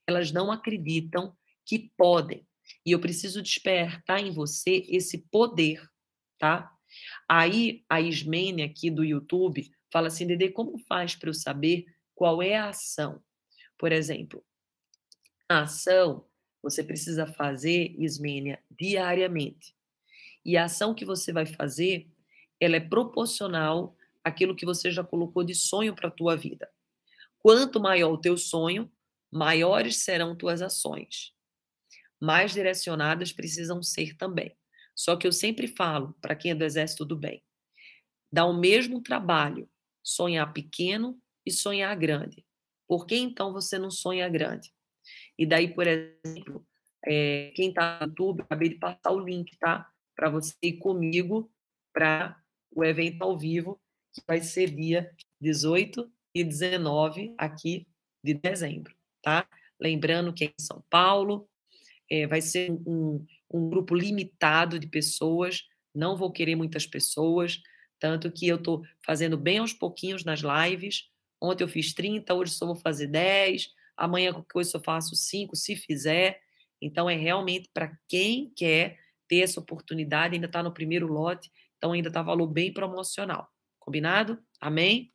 Elas não acreditam que podem. E eu preciso despertar em você esse poder, tá? Aí a Ismene aqui do YouTube fala assim, Dede, como faz para eu saber qual é a ação? Por exemplo, a ação você precisa fazer, Ismênia, diariamente. E a ação que você vai fazer, ela é proporcional àquilo que você já colocou de sonho para a tua vida. Quanto maior o teu sonho, maiores serão tuas ações. Mais direcionadas precisam ser também. Só que eu sempre falo para quem é do exército do bem, dá o mesmo trabalho sonhar pequeno e sonhar grande. Por que então você não sonha grande? E daí, por exemplo, é, quem está no YouTube, acabei de passar o link, tá? Para você ir comigo para o evento ao vivo, que vai ser dia 18 e 19 aqui de dezembro, tá? Lembrando que é em São Paulo, é, vai ser um, um grupo limitado de pessoas, não vou querer muitas pessoas, tanto que eu estou fazendo bem aos pouquinhos nas lives. Ontem eu fiz 30, hoje só vou fazer 10, amanhã qualquer coisa eu faço 5, se fizer. Então é realmente para quem quer ter essa oportunidade, ainda está no primeiro lote, então ainda está valor bem promocional. Combinado? Amém?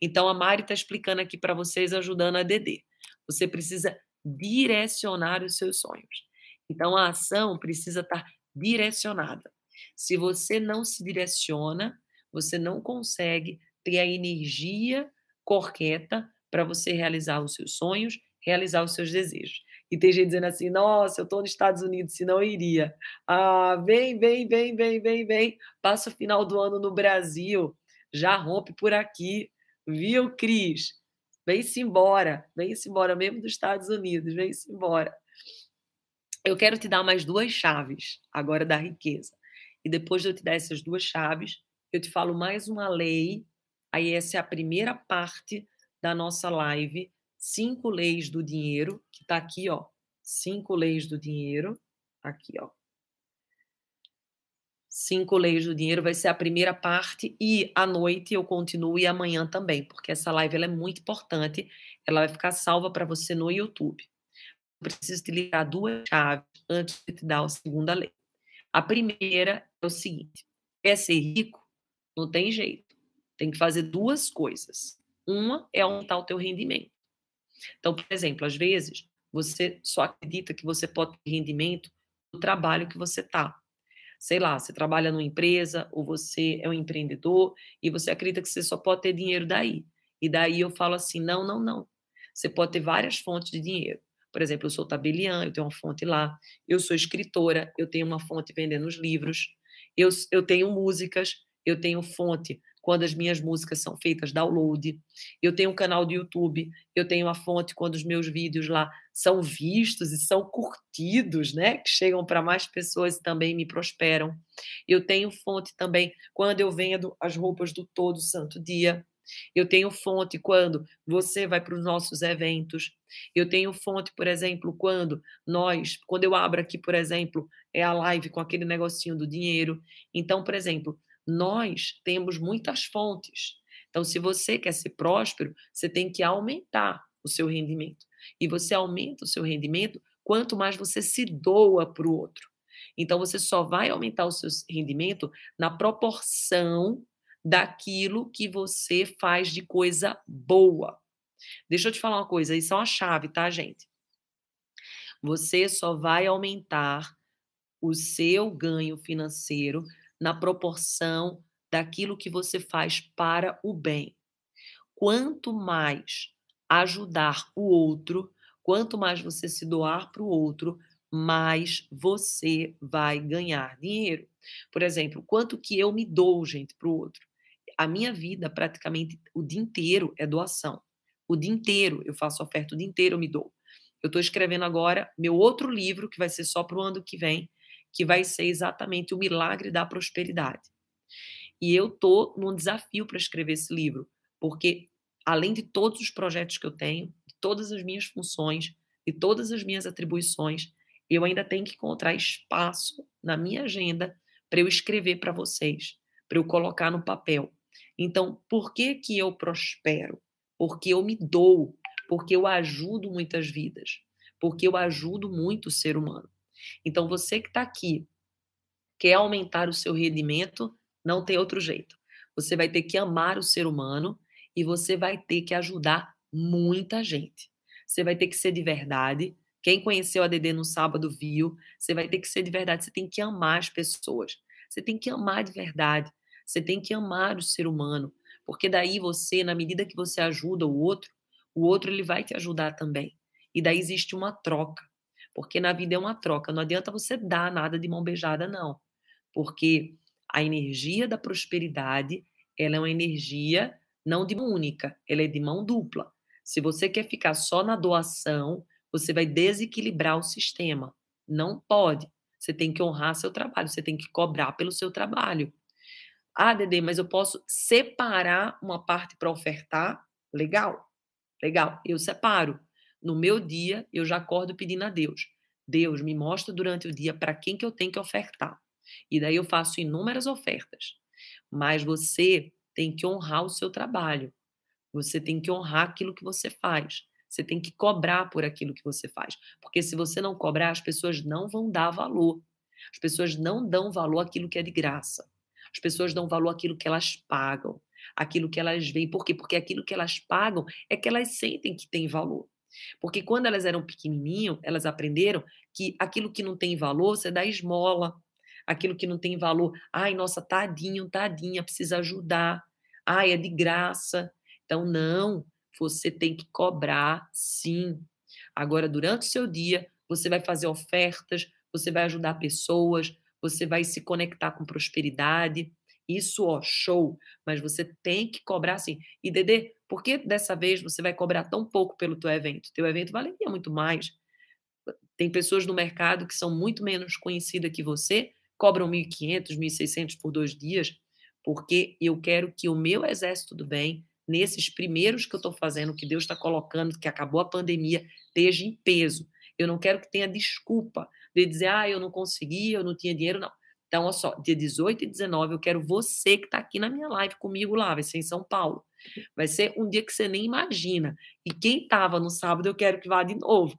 Então a Mari está explicando aqui para vocês, ajudando a Dedê. Você precisa direcionar os seus sonhos. Então a ação precisa estar tá direcionada. Se você não se direciona, você não consegue ter a energia correta para você realizar os seus sonhos, realizar os seus desejos. E tem gente dizendo assim: nossa, eu estou nos Estados Unidos, senão eu iria. Ah, vem, vem, vem, vem, vem, vem. Passa o final do ano no Brasil, já rompe por aqui. Viu, Cris? Vem-se embora, vem-se embora, mesmo dos Estados Unidos, vem-se embora. Eu quero te dar mais duas chaves agora da riqueza. E depois de eu te dar essas duas chaves, eu te falo mais uma lei. Aí essa é a primeira parte da nossa live, cinco leis do dinheiro, que está aqui, ó. Cinco leis do dinheiro, aqui, ó. Cinco leis do dinheiro vai ser a primeira parte e à noite eu continuo e amanhã também, porque essa live ela é muito importante. Ela vai ficar salva para você no YouTube. Eu preciso te ligar duas chaves antes de te dar a segunda lei. A primeira é o seguinte: quer ser rico? Não tem jeito. Tem que fazer duas coisas. Uma é aumentar o teu rendimento. Então, por exemplo, às vezes você só acredita que você pode ter rendimento do trabalho que você está. Sei lá, você trabalha numa empresa ou você é um empreendedor e você acredita que você só pode ter dinheiro daí. E daí eu falo assim: não, não, não. Você pode ter várias fontes de dinheiro. Por exemplo, eu sou tabeliã, eu tenho uma fonte lá. Eu sou escritora, eu tenho uma fonte vendendo os livros. Eu, eu tenho músicas, eu tenho fonte quando as minhas músicas são feitas download. Eu tenho um canal do YouTube, eu tenho a fonte quando os meus vídeos lá são vistos e são curtidos, né? Que chegam para mais pessoas e também me prosperam. Eu tenho fonte também quando eu vendo as roupas do todo santo dia. Eu tenho fonte quando você vai para os nossos eventos. Eu tenho fonte, por exemplo, quando nós, quando eu abro aqui, por exemplo, é a live com aquele negocinho do dinheiro. Então, por exemplo, nós temos muitas fontes. Então, se você quer ser próspero, você tem que aumentar o seu rendimento. E você aumenta o seu rendimento quanto mais você se doa para o outro. Então, você só vai aumentar o seu rendimento na proporção daquilo que você faz de coisa boa. Deixa eu te falar uma coisa, isso é uma chave, tá, gente? Você só vai aumentar o seu ganho financeiro na proporção daquilo que você faz para o bem. Quanto mais ajudar o outro, quanto mais você se doar para o outro, mais você vai ganhar dinheiro. Por exemplo, quanto que eu me dou, gente, para o outro? A minha vida, praticamente o dia inteiro, é doação. O dia inteiro eu faço oferta, o dia inteiro eu me dou. Eu estou escrevendo agora meu outro livro, que vai ser só para o ano que vem, que vai ser exatamente o milagre da prosperidade. E eu tô num desafio para escrever esse livro, porque além de todos os projetos que eu tenho, de todas as minhas funções e todas as minhas atribuições, eu ainda tenho que encontrar espaço na minha agenda para eu escrever para vocês, para eu colocar no papel. Então, por que que eu prospero? Porque eu me dou, porque eu ajudo muitas vidas, porque eu ajudo muito o ser humano. Então, você que está aqui, quer aumentar o seu rendimento, não tem outro jeito. Você vai ter que amar o ser humano e você vai ter que ajudar muita gente. Você vai ter que ser de verdade. Quem conheceu a Dedê no sábado viu. Você vai ter que ser de verdade. Você tem que amar as pessoas. Você tem que amar de verdade. Você tem que amar o ser humano. Porque daí você, na medida que você ajuda o outro, o outro ele vai te ajudar também. E daí existe uma troca. Porque na vida é uma troca. Não adianta você dar nada de mão beijada, não. Porque a energia da prosperidade, ela é uma energia não de mão única, ela é de mão dupla. Se você quer ficar só na doação, você vai desequilibrar o sistema. Não pode. Você tem que honrar seu trabalho, você tem que cobrar pelo seu trabalho. Ah, Dede, mas eu posso separar uma parte para ofertar? Legal, legal, eu separo no meu dia, eu já acordo pedindo a Deus. Deus, me mostra durante o dia para quem que eu tenho que ofertar. E daí eu faço inúmeras ofertas. Mas você tem que honrar o seu trabalho. Você tem que honrar aquilo que você faz. Você tem que cobrar por aquilo que você faz. Porque se você não cobrar, as pessoas não vão dar valor. As pessoas não dão valor àquilo que é de graça. As pessoas dão valor àquilo que elas pagam. aquilo que elas veem. Por quê? Porque aquilo que elas pagam é que elas sentem que tem valor. Porque quando elas eram pequenininho, elas aprenderam que aquilo que não tem valor, você dá esmola. Aquilo que não tem valor, ai, nossa, tadinho, tadinha, precisa ajudar. Ai, é de graça. Então, não, você tem que cobrar, sim. Agora, durante o seu dia, você vai fazer ofertas, você vai ajudar pessoas, você vai se conectar com prosperidade. Isso, ó, show. Mas você tem que cobrar sim. E, Dedê, por que dessa vez você vai cobrar tão pouco pelo teu evento? Teu evento valeria muito mais. Tem pessoas no mercado que são muito menos conhecidas que você, cobram 1.500, 1.600 por dois dias, porque eu quero que o meu exército do bem, nesses primeiros que eu estou fazendo, que Deus está colocando, que acabou a pandemia, esteja em peso. Eu não quero que tenha desculpa de dizer, ah, eu não consegui, eu não tinha dinheiro, não. Então, olha só, dia 18 e 19, eu quero você que está aqui na minha live comigo lá, vai ser em São Paulo. Vai ser um dia que você nem imagina. E quem estava no sábado, eu quero que vá de novo.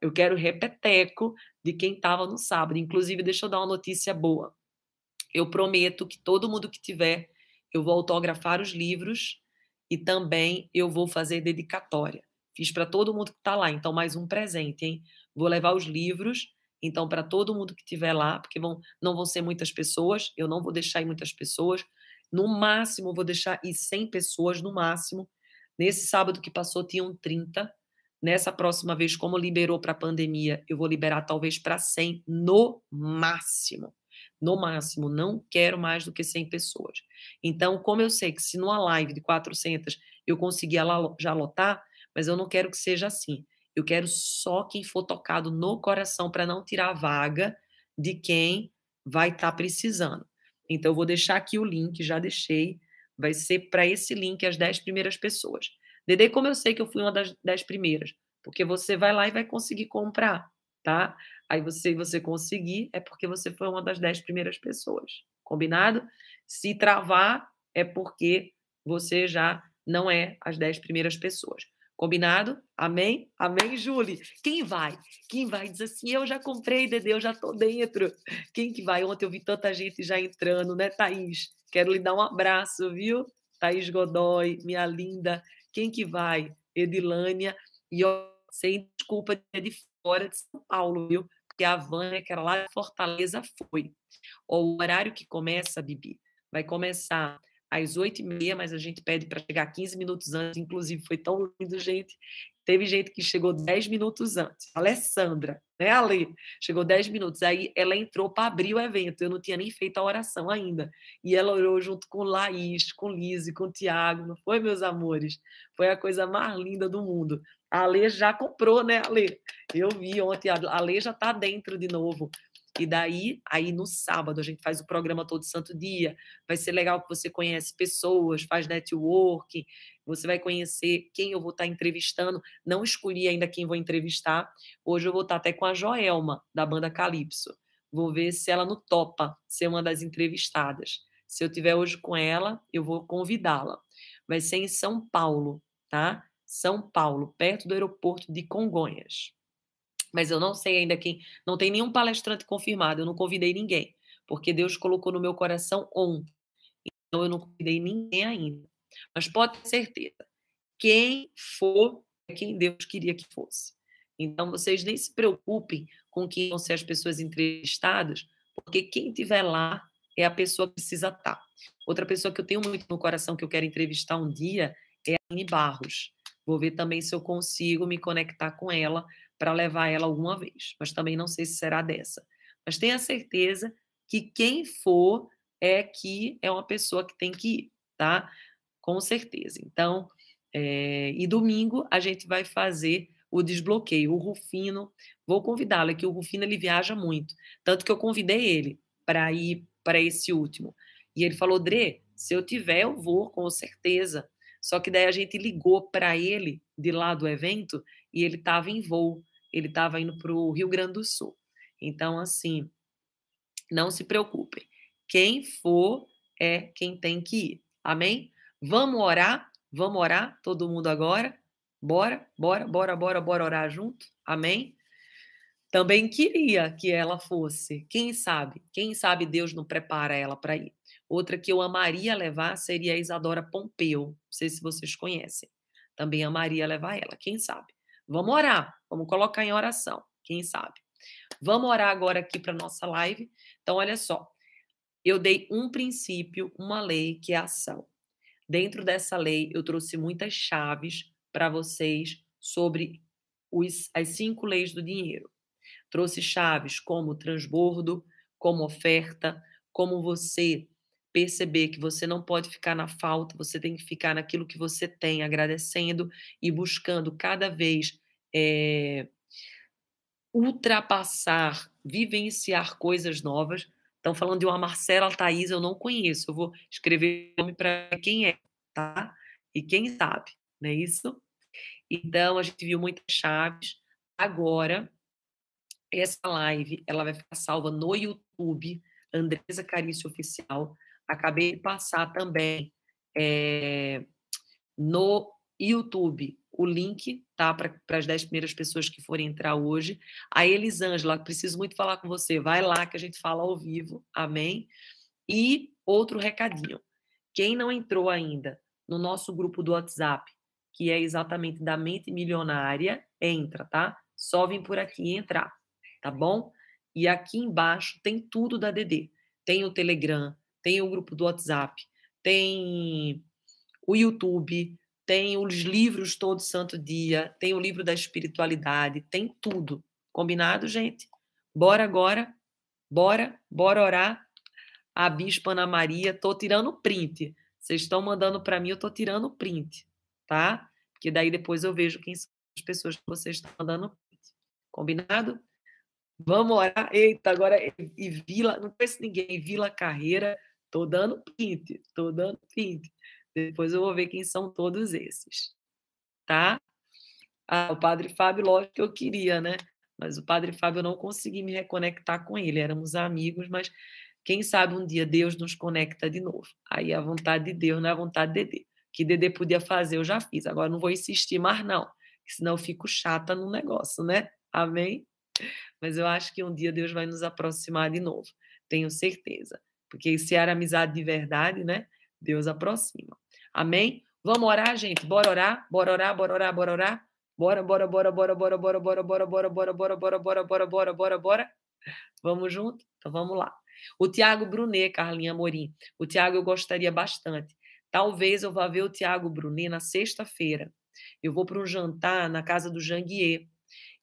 Eu quero repeteco de quem estava no sábado. Inclusive, deixa eu dar uma notícia boa. Eu prometo que todo mundo que tiver, eu vou autografar os livros e também eu vou fazer dedicatória. Fiz para todo mundo que está lá, então mais um presente, hein? Vou levar os livros então, para todo mundo que estiver lá, porque vão, não vão ser muitas pessoas, eu não vou deixar ir muitas pessoas. No máximo, vou deixar ir 100 pessoas, no máximo. Nesse sábado que passou, tinham 30. Nessa próxima vez, como liberou para a pandemia, eu vou liberar talvez para 100 no máximo. No máximo, não quero mais do que 100 pessoas. Então, como eu sei que se numa live de 400 eu conseguir já lotar, mas eu não quero que seja assim. Eu quero só quem for tocado no coração para não tirar a vaga de quem vai estar tá precisando. Então, eu vou deixar aqui o link, já deixei. Vai ser para esse link as 10 primeiras pessoas. Dede, como eu sei que eu fui uma das 10 primeiras? Porque você vai lá e vai conseguir comprar, tá? Aí você você conseguir, é porque você foi uma das 10 primeiras pessoas. Combinado? Se travar, é porque você já não é as 10 primeiras pessoas. Combinado? Amém? Amém, Julie? Quem vai? Quem vai diz assim, eu já comprei, Dede, eu já tô dentro. Quem que vai? Ontem eu vi tanta gente já entrando, né, Thaís? Quero lhe dar um abraço, viu? Thaís Godoy, minha linda. Quem que vai? Edilânia. E ó, sem desculpa de fora de São Paulo, viu? Porque a Vânia, que era lá de Fortaleza, foi. Ó, o horário que começa, Bibi, vai começar às oito e meia, mas a gente pede para chegar 15 minutos antes. Inclusive, foi tão lindo, gente. Teve gente que chegou 10 minutos antes. Alessandra, né, Ale? Chegou 10 minutos. Aí ela entrou para abrir o evento. Eu não tinha nem feito a oração ainda. E ela orou junto com Laís, com Lise, com Tiago. Não foi, meus amores? Foi a coisa mais linda do mundo. A Ale já comprou, né, Ale? Eu vi ontem. A Ale já está dentro de novo. E daí, aí no sábado, a gente faz o programa todo santo dia. Vai ser legal que você conhece pessoas, faz networking, você vai conhecer quem eu vou estar entrevistando. Não escolhi ainda quem vou entrevistar. Hoje eu vou estar até com a Joelma, da banda Calypso. Vou ver se ela no topa ser uma das entrevistadas. Se eu tiver hoje com ela, eu vou convidá-la. Vai ser em São Paulo, tá? São Paulo, perto do aeroporto de Congonhas mas eu não sei ainda quem. Não tem nenhum palestrante confirmado, eu não convidei ninguém, porque Deus colocou no meu coração ontem. Então eu não convidei ninguém ainda. Mas pode ter certeza, quem for é quem Deus queria que fosse. Então vocês nem se preocupem com quem vão ser as pessoas entrevistadas, porque quem estiver lá é a pessoa que precisa estar. Outra pessoa que eu tenho muito no coração que eu quero entrevistar um dia é a Anne Barros. Vou ver também se eu consigo me conectar com ela para levar ela alguma vez, mas também não sei se será dessa. Mas tenha certeza que quem for é que é uma pessoa que tem que ir, tá? Com certeza. Então, é... e domingo a gente vai fazer o desbloqueio. O Rufino, vou convidá-lo, é que o Rufino ele viaja muito, tanto que eu convidei ele para ir para esse último. E ele falou: Dre, se eu tiver, eu vou, com certeza. Só que daí a gente ligou para ele de lá do evento e ele estava em voo ele estava indo para o Rio Grande do Sul. Então, assim, não se preocupem. Quem for é quem tem que ir. Amém? Vamos orar? Vamos orar? Todo mundo agora? Bora, bora, bora, bora, bora orar junto? Amém? Também queria que ela fosse. Quem sabe? Quem sabe Deus não prepara ela para ir. Outra que eu amaria levar seria a Isadora Pompeu. Não sei se vocês conhecem. Também amaria levar ela, quem sabe. Vamos orar, vamos colocar em oração, quem sabe. Vamos orar agora aqui para nossa live. Então, olha só. Eu dei um princípio, uma lei, que é ação. Dentro dessa lei, eu trouxe muitas chaves para vocês sobre os, as cinco leis do dinheiro. Trouxe chaves como transbordo, como oferta, como você perceber que você não pode ficar na falta, você tem que ficar naquilo que você tem, agradecendo e buscando cada vez é, ultrapassar, vivenciar coisas novas. Estão falando de uma Marcela Thaís, eu não conheço. Eu vou escrever o nome para quem é, tá? E quem sabe, não é isso? Então, a gente viu muitas chaves. Agora, essa live, ela vai ficar salva no YouTube, Andresa Carício Oficial. Acabei de passar também é, no YouTube o link, tá? Para as 10 primeiras pessoas que forem entrar hoje. A Elisângela, preciso muito falar com você. Vai lá que a gente fala ao vivo. Amém? E outro recadinho. Quem não entrou ainda no nosso grupo do WhatsApp, que é exatamente da mente milionária, entra, tá? Só vem por aqui e entrar, tá bom? E aqui embaixo tem tudo da DD. Tem o Telegram, tem o grupo do WhatsApp, tem o YouTube, tem os livros todo santo dia, tem o livro da espiritualidade, tem tudo. Combinado, gente? Bora agora, bora, bora orar. A Bispa Ana Maria, tô tirando print. Vocês estão mandando para mim, eu tô tirando print, tá? Porque daí depois eu vejo quem são as pessoas que vocês estão mandando print. Combinado? Vamos orar. Eita, agora e Vila, não conheço ninguém, Vila Carreira Tô dando print, tô dando print. Depois eu vou ver quem são todos esses. Tá? Ah, o Padre Fábio, lógico que eu queria, né? Mas o Padre Fábio eu não consegui me reconectar com ele. Éramos amigos, mas quem sabe um dia Deus nos conecta de novo. Aí a vontade de Deus não é a vontade de Dedê. que Dedê podia fazer, eu já fiz. Agora não vou insistir mais, não. Senão eu fico chata no negócio, né? Amém? Mas eu acho que um dia Deus vai nos aproximar de novo. Tenho certeza. Porque se era amizade de verdade, né? Deus aproxima. Amém? Vamos orar, gente? Bora orar? Bora orar, bora orar, bora orar? Bora, bora, bora, bora, bora, bora, bora, bora, bora, bora, bora, bora, bora, bora, bora, bora, bora. Vamos junto? Então vamos lá. O Tiago Brunet, Carlinha Morim. O Tiago eu gostaria bastante. Talvez eu vá ver o Tiago Brunet na sexta-feira. Eu vou para um jantar na casa do Janguier.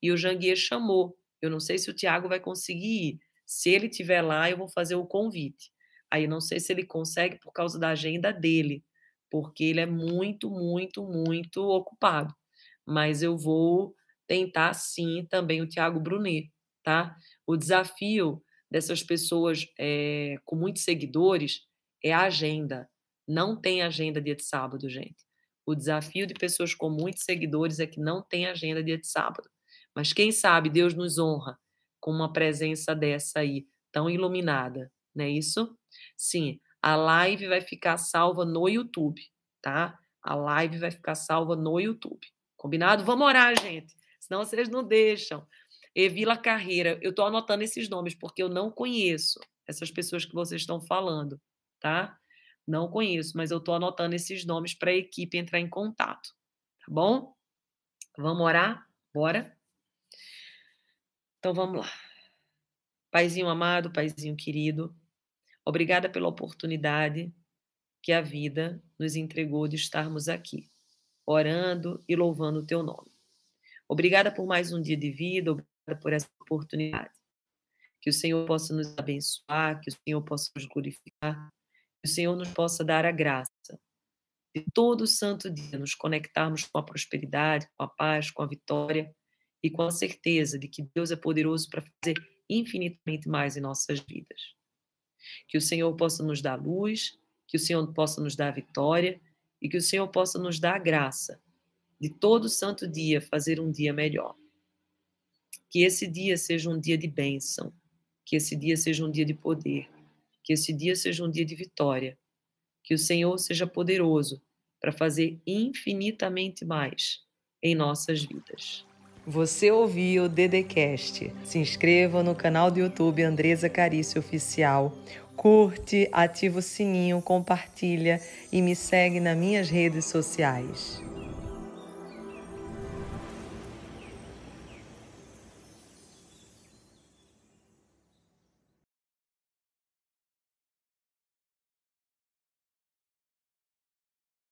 E o Janguier chamou. Eu não sei se o Tiago vai conseguir ir. Se ele estiver lá, eu vou fazer o convite. Aí não sei se ele consegue por causa da agenda dele, porque ele é muito, muito, muito ocupado. Mas eu vou tentar sim também o Tiago Brunet, tá? O desafio dessas pessoas é, com muitos seguidores é a agenda. Não tem agenda dia de sábado, gente. O desafio de pessoas com muitos seguidores é que não tem agenda dia de sábado. Mas quem sabe Deus nos honra com uma presença dessa aí, tão iluminada, não é isso? Sim, a live vai ficar salva no YouTube, tá? A live vai ficar salva no YouTube. Combinado? Vamos orar, gente. Senão vocês não deixam. Evila Carreira, eu estou anotando esses nomes porque eu não conheço essas pessoas que vocês estão falando, tá? Não conheço, mas eu estou anotando esses nomes para a equipe entrar em contato, tá bom? Vamos orar? Bora? Então vamos lá. Paizinho amado, Paizinho querido, Obrigada pela oportunidade que a vida nos entregou de estarmos aqui, orando e louvando o teu nome. Obrigada por mais um dia de vida, obrigada por essa oportunidade. Que o Senhor possa nos abençoar, que o Senhor possa nos glorificar, que o Senhor nos possa dar a graça de todo santo dia nos conectarmos com a prosperidade, com a paz, com a vitória e com a certeza de que Deus é poderoso para fazer infinitamente mais em nossas vidas. Que o Senhor possa nos dar luz, que o Senhor possa nos dar vitória e que o Senhor possa nos dar a graça de todo santo dia fazer um dia melhor. Que esse dia seja um dia de bênção, que esse dia seja um dia de poder, que esse dia seja um dia de vitória, que o Senhor seja poderoso para fazer infinitamente mais em nossas vidas. Você ouviu o Dedecast. Se inscreva no canal do YouTube Andresa Carício Oficial Curte, ativa o sininho, compartilha e me segue nas minhas redes sociais.